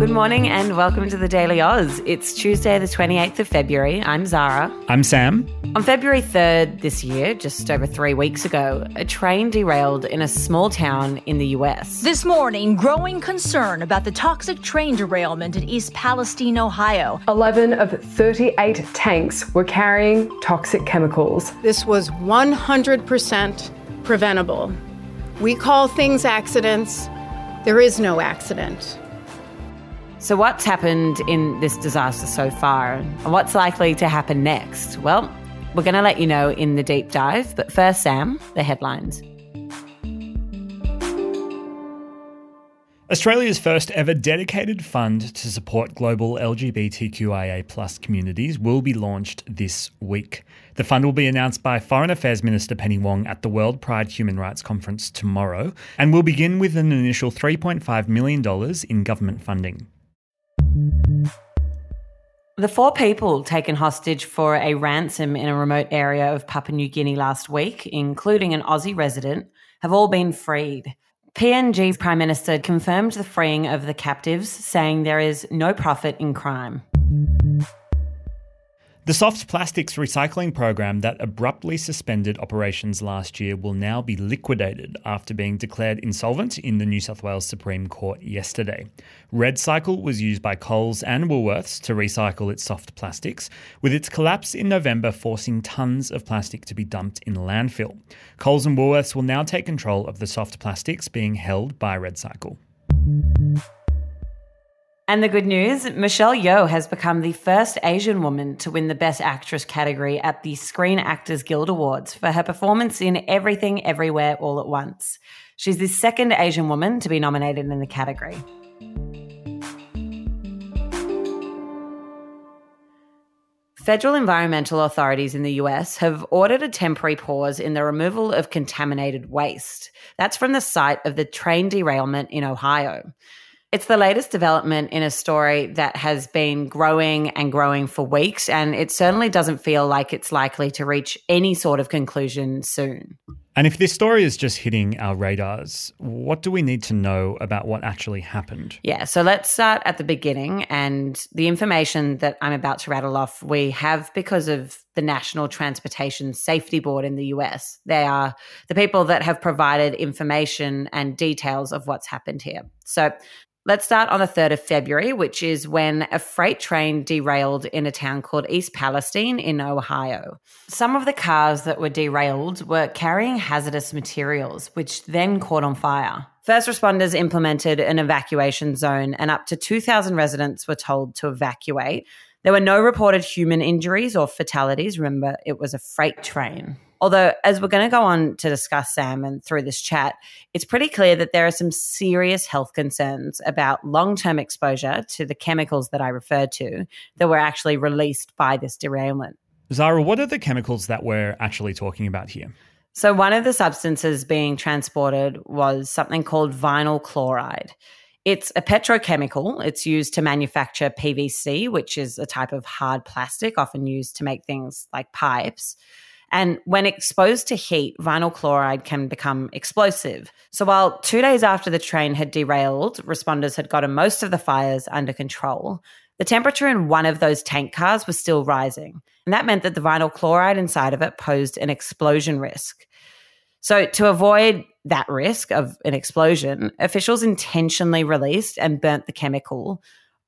Good morning and welcome to the Daily Aus. It's Tuesday, the 28th of February. I'm Zara. I'm Sam. On February 3rd this year, just over three weeks ago, a train derailed in a small town in the US. This morning, growing concern about the toxic train derailment in East Palestine, Ohio. 11 of 38 tanks were carrying toxic chemicals. This was 100% preventable. We call things accidents. There is no accident. So, what's happened in this disaster so far, and what's likely to happen next? Well, we're going to let you know in the deep dive. But first, Sam, the headlines. Australia's first ever dedicated fund to support global LGBTQIA plus communities will be launched this week. The fund will be announced by Foreign Affairs Minister Penny Wong at the World Pride Human Rights Conference tomorrow and will begin with an initial $3.5 million in government funding. The four people taken hostage for a ransom in a remote area of Papua New Guinea last week, including an Aussie resident, have all been freed. PNG's Prime Minister confirmed the freeing of the captives, saying there is no profit in crime. The soft plastics recycling program that abruptly suspended operations last year will now be liquidated after being declared insolvent in the New South Wales Supreme Court yesterday. REDcycle was used by Coles and Woolworths to recycle its soft plastics, with its collapse in November forcing tons of plastic to be dumped in landfill. Coles and Woolworths will now take control of the soft plastics being held by REDcycle. And the good news Michelle Yeoh has become the first Asian woman to win the Best Actress category at the Screen Actors Guild Awards for her performance in Everything Everywhere All at Once. She's the second Asian woman to be nominated in the category. Federal environmental authorities in the US have ordered a temporary pause in the removal of contaminated waste. That's from the site of the train derailment in Ohio. It's the latest development in a story that has been growing and growing for weeks, and it certainly doesn't feel like it's likely to reach any sort of conclusion soon. And if this story is just hitting our radars, what do we need to know about what actually happened? Yeah, so let's start at the beginning. And the information that I'm about to rattle off, we have because of the National Transportation Safety Board in the US. They are the people that have provided information and details of what's happened here. So Let's start on the 3rd of February, which is when a freight train derailed in a town called East Palestine in Ohio. Some of the cars that were derailed were carrying hazardous materials, which then caught on fire. First responders implemented an evacuation zone, and up to 2,000 residents were told to evacuate. There were no reported human injuries or fatalities. Remember, it was a freight train. Although, as we're going to go on to discuss, Sam, and through this chat, it's pretty clear that there are some serious health concerns about long term exposure to the chemicals that I referred to that were actually released by this derailment. Zara, what are the chemicals that we're actually talking about here? So, one of the substances being transported was something called vinyl chloride. It's a petrochemical. It's used to manufacture PVC, which is a type of hard plastic often used to make things like pipes. And when exposed to heat, vinyl chloride can become explosive. So while two days after the train had derailed, responders had gotten most of the fires under control, the temperature in one of those tank cars was still rising. And that meant that the vinyl chloride inside of it posed an explosion risk. So, to avoid that risk of an explosion, officials intentionally released and burnt the chemical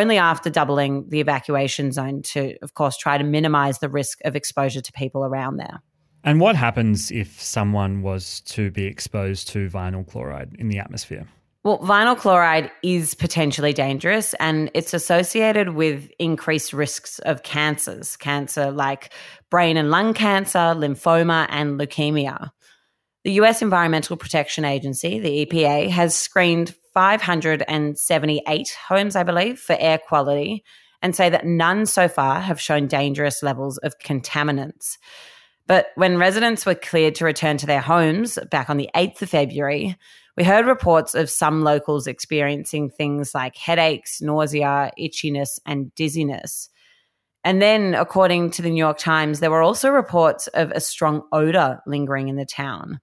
only after doubling the evacuation zone to, of course, try to minimize the risk of exposure to people around there. And what happens if someone was to be exposed to vinyl chloride in the atmosphere? Well, vinyl chloride is potentially dangerous and it's associated with increased risks of cancers, cancer like brain and lung cancer, lymphoma, and leukemia. The US Environmental Protection Agency, the EPA, has screened 578 homes, I believe, for air quality. and say that none so far have shown dangerous levels of contaminants. But when residents were cleared to return to their homes back on the 8th of February, we heard reports of some locals experiencing things like headaches, nausea, itchiness, and dizziness. And then, according to the New York Times, there were also reports of a strong odor lingering in the town.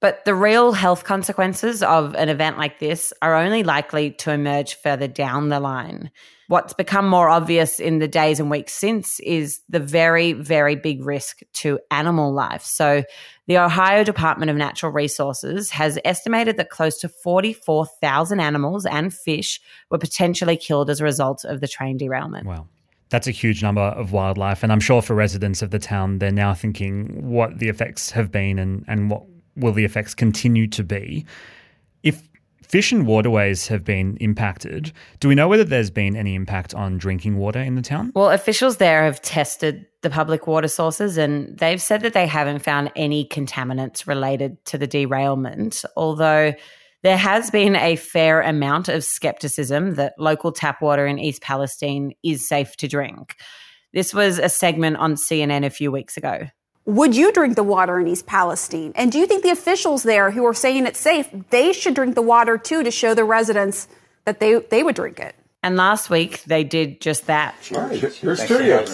But the real health consequences of an event like this are only likely to emerge further down the line. What's become more obvious in the days and weeks since is the very, very big risk to animal life. So, the Ohio Department of Natural Resources has estimated that close to 44,000 animals and fish were potentially killed as a result of the train derailment. Wow. That's a huge number of wildlife. And I'm sure for residents of the town, they're now thinking what the effects have been and, and what will the effects continue to be. If fish and waterways have been impacted, do we know whether there's been any impact on drinking water in the town? Well, officials there have tested the public water sources and they've said that they haven't found any contaminants related to the derailment, although there has been a fair amount of skepticism that local tap water in East Palestine is safe to drink. This was a segment on CNN a few weeks ago. Would you drink the water in East Palestine? And do you think the officials there who are saying it's safe, they should drink the water too to show the residents that they, they would drink it? And last week they did just that. Here's to you.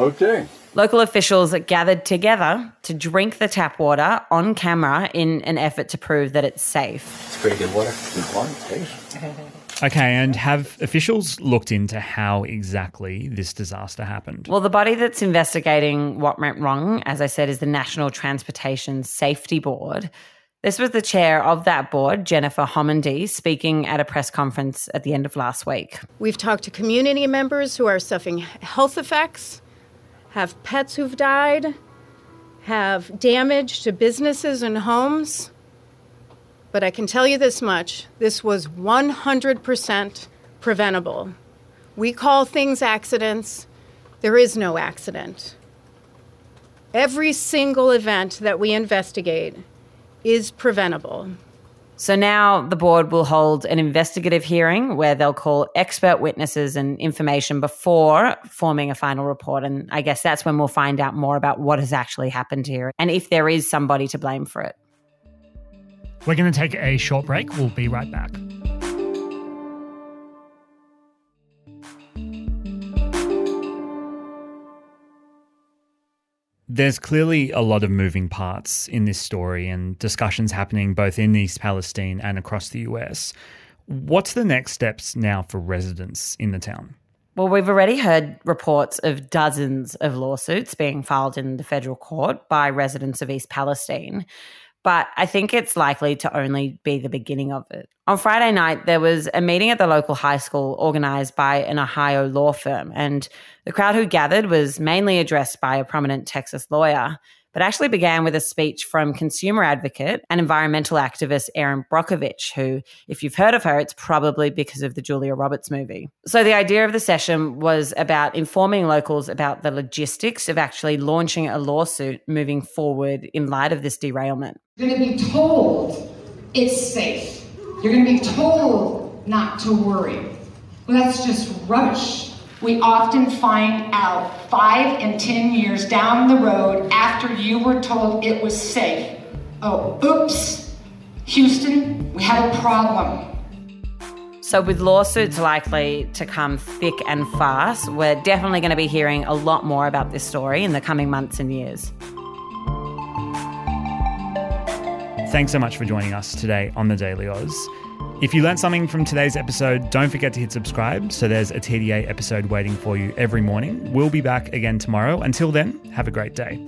okay. Local officials gathered together to drink the tap water on camera in an effort to prove that it's safe. It's pretty good water. Good water. Okay, and have officials looked into how exactly this disaster happened? Well, the body that's investigating what went wrong, as I said, is the National Transportation Safety Board. This was the chair of that board, Jennifer Homendy, speaking at a press conference at the end of last week. We've talked to community members who are suffering health effects, have pets who've died, have damage to businesses and homes. But I can tell you this much this was 100% preventable. We call things accidents, there is no accident. Every single event that we investigate is preventable. So now the board will hold an investigative hearing where they'll call expert witnesses and information before forming a final report. And I guess that's when we'll find out more about what has actually happened here and if there is somebody to blame for it. We're going to take a short break. We'll be right back. There's clearly a lot of moving parts in this story and discussions happening both in East Palestine and across the US. What's the next steps now for residents in the town? Well, we've already heard reports of dozens of lawsuits being filed in the federal court by residents of East Palestine but I think it's likely to only be the beginning of it. On Friday night, there was a meeting at the local high school organized by an Ohio law firm, and the crowd who gathered was mainly addressed by a prominent Texas lawyer but actually began with a speech from consumer advocate and environmental activist Erin Brockovich, who, if you've heard of her, it's probably because of the Julia Roberts movie. So the idea of the session was about informing locals about the logistics of actually launching a lawsuit moving forward in light of this derailment. You're going to be told it's safe. You're going to be told not to worry. Well, that's just rubbish we often find out five and 10 years down the road after you were told it was safe. Oh, oops, Houston, we have a problem. So, with lawsuits likely to come thick and fast, we're definitely going to be hearing a lot more about this story in the coming months and years. Thanks so much for joining us today on the Daily Aus. If you learned something from today's episode, don't forget to hit subscribe so there's a TDA episode waiting for you every morning. We'll be back again tomorrow. Until then, have a great day.